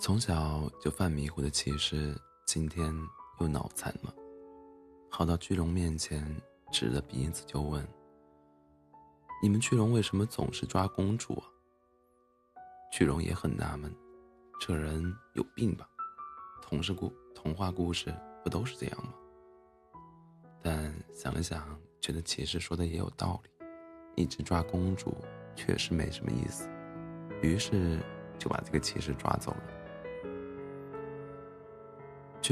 从小就犯迷糊的骑士，今天又脑残了，跑到巨龙面前，指着鼻子就问：“你们巨龙为什么总是抓公主啊？”巨龙也很纳闷，这人有病吧？童事故童话故事不都是这样吗？但想了想，觉得骑士说的也有道理，一直抓公主确实没什么意思，于是就把这个骑士抓走了。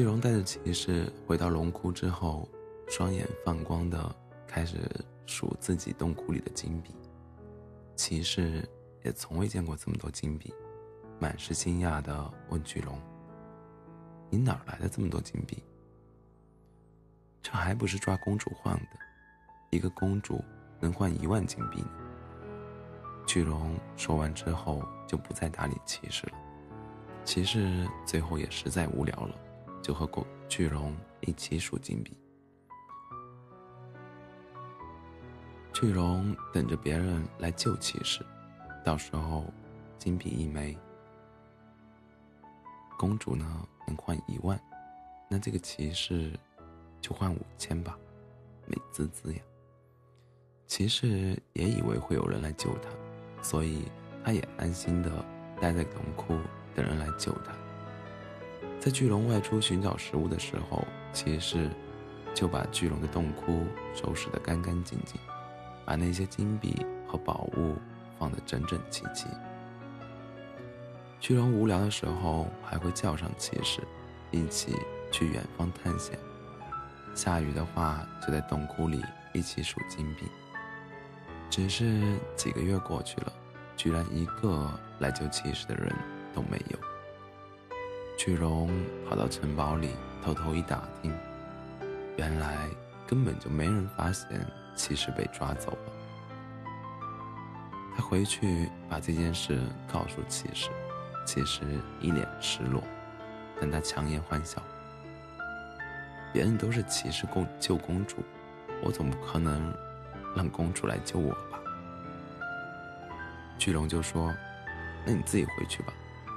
巨龙带着骑士回到龙窟之后，双眼放光的开始数自己洞窟里的金币。骑士也从未见过这么多金币，满是惊讶的问巨龙：“你哪来的这么多金币？这还不是抓公主换的？一个公主能换一万金币呢。”巨龙说完之后就不再搭理骑士了。骑士最后也实在无聊了。就和狗巨龙一起数金币。巨龙等着别人来救骑士，到时候金币一枚，公主呢能换一万，那这个骑士就换五千吧，美滋滋呀！骑士也以为会有人来救他，所以他也安心的待在洞窟等人来救他。在巨龙外出寻找食物的时候，骑士就把巨龙的洞窟收拾得干干净净，把那些金币和宝物放得整整齐齐。巨龙无聊的时候还会叫上骑士，一起去远方探险。下雨的话，就在洞窟里一起数金币。只是几个月过去了，居然一个来救骑士的人都没有。巨龙跑到城堡里，偷偷一打听，原来根本就没人发现骑士被抓走了。他回去把这件事告诉骑士，骑士一脸失落，但他强颜欢笑：“别人都是骑士公救公主，我总不可能让公主来救我吧？”巨龙就说：“那你自己回去吧，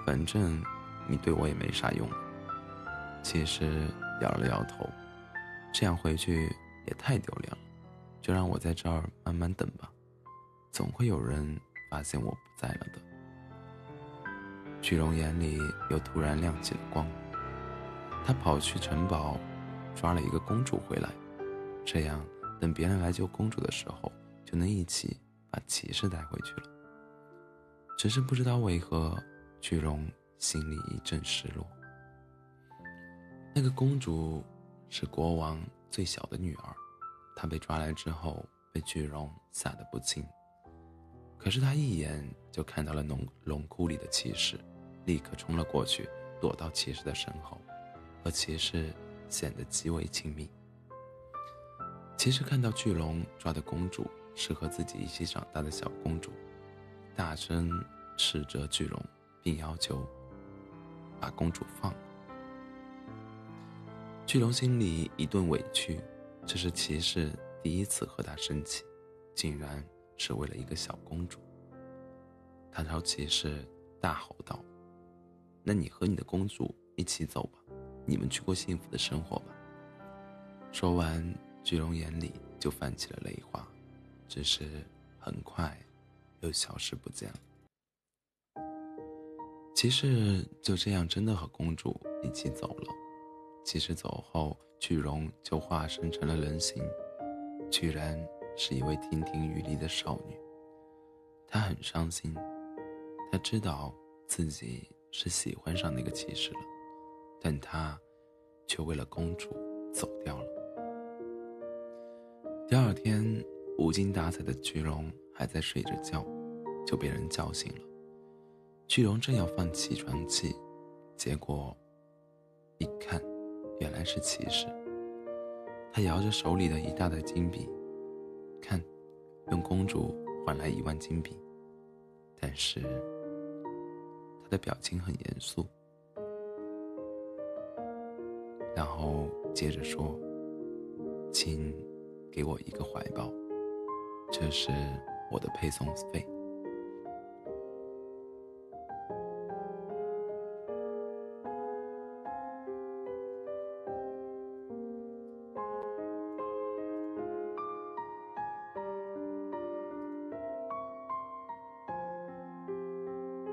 反正……”你对我也没啥用。其实摇了摇头，这样回去也太丢脸了，就让我在这儿慢慢等吧，总会有人发现我不在了的。巨龙眼里又突然亮起了光，他跑去城堡，抓了一个公主回来，这样等别人来救公主的时候，就能一起把骑士带回去了。只是不知道为何，巨龙。心里一阵失落。那个公主是国王最小的女儿，她被抓来之后被巨龙吓得不轻。可是她一眼就看到了龙龙窟里的骑士，立刻冲了过去，躲到骑士的身后，和骑士显得极为亲密。骑士看到巨龙抓的公主是和自己一起长大的小公主，大声斥责巨龙，并要求。把公主放了，巨龙心里一顿委屈。这是骑士第一次和他生气，竟然是为了一个小公主。他朝骑士大吼道：“那你和你的公主一起走吧，你们去过幸福的生活吧。”说完，巨龙眼里就泛起了泪花，只是很快又消失不见了。骑士就这样真的和公主一起走了。骑士走后，巨龙就化身成了人形，居然是一位亭亭玉立的少女。她很伤心，她知道自己是喜欢上那个骑士了，但她却为了公主走掉了。第二天，无精打采的巨龙还在睡着觉，就被人叫醒了。巨龙正要放起床气，结果一看，原来是骑士。他摇着手里的一大袋金币，看，用公主换来一万金币。但是他的表情很严肃，然后接着说：“请给我一个怀抱，这是我的配送费。”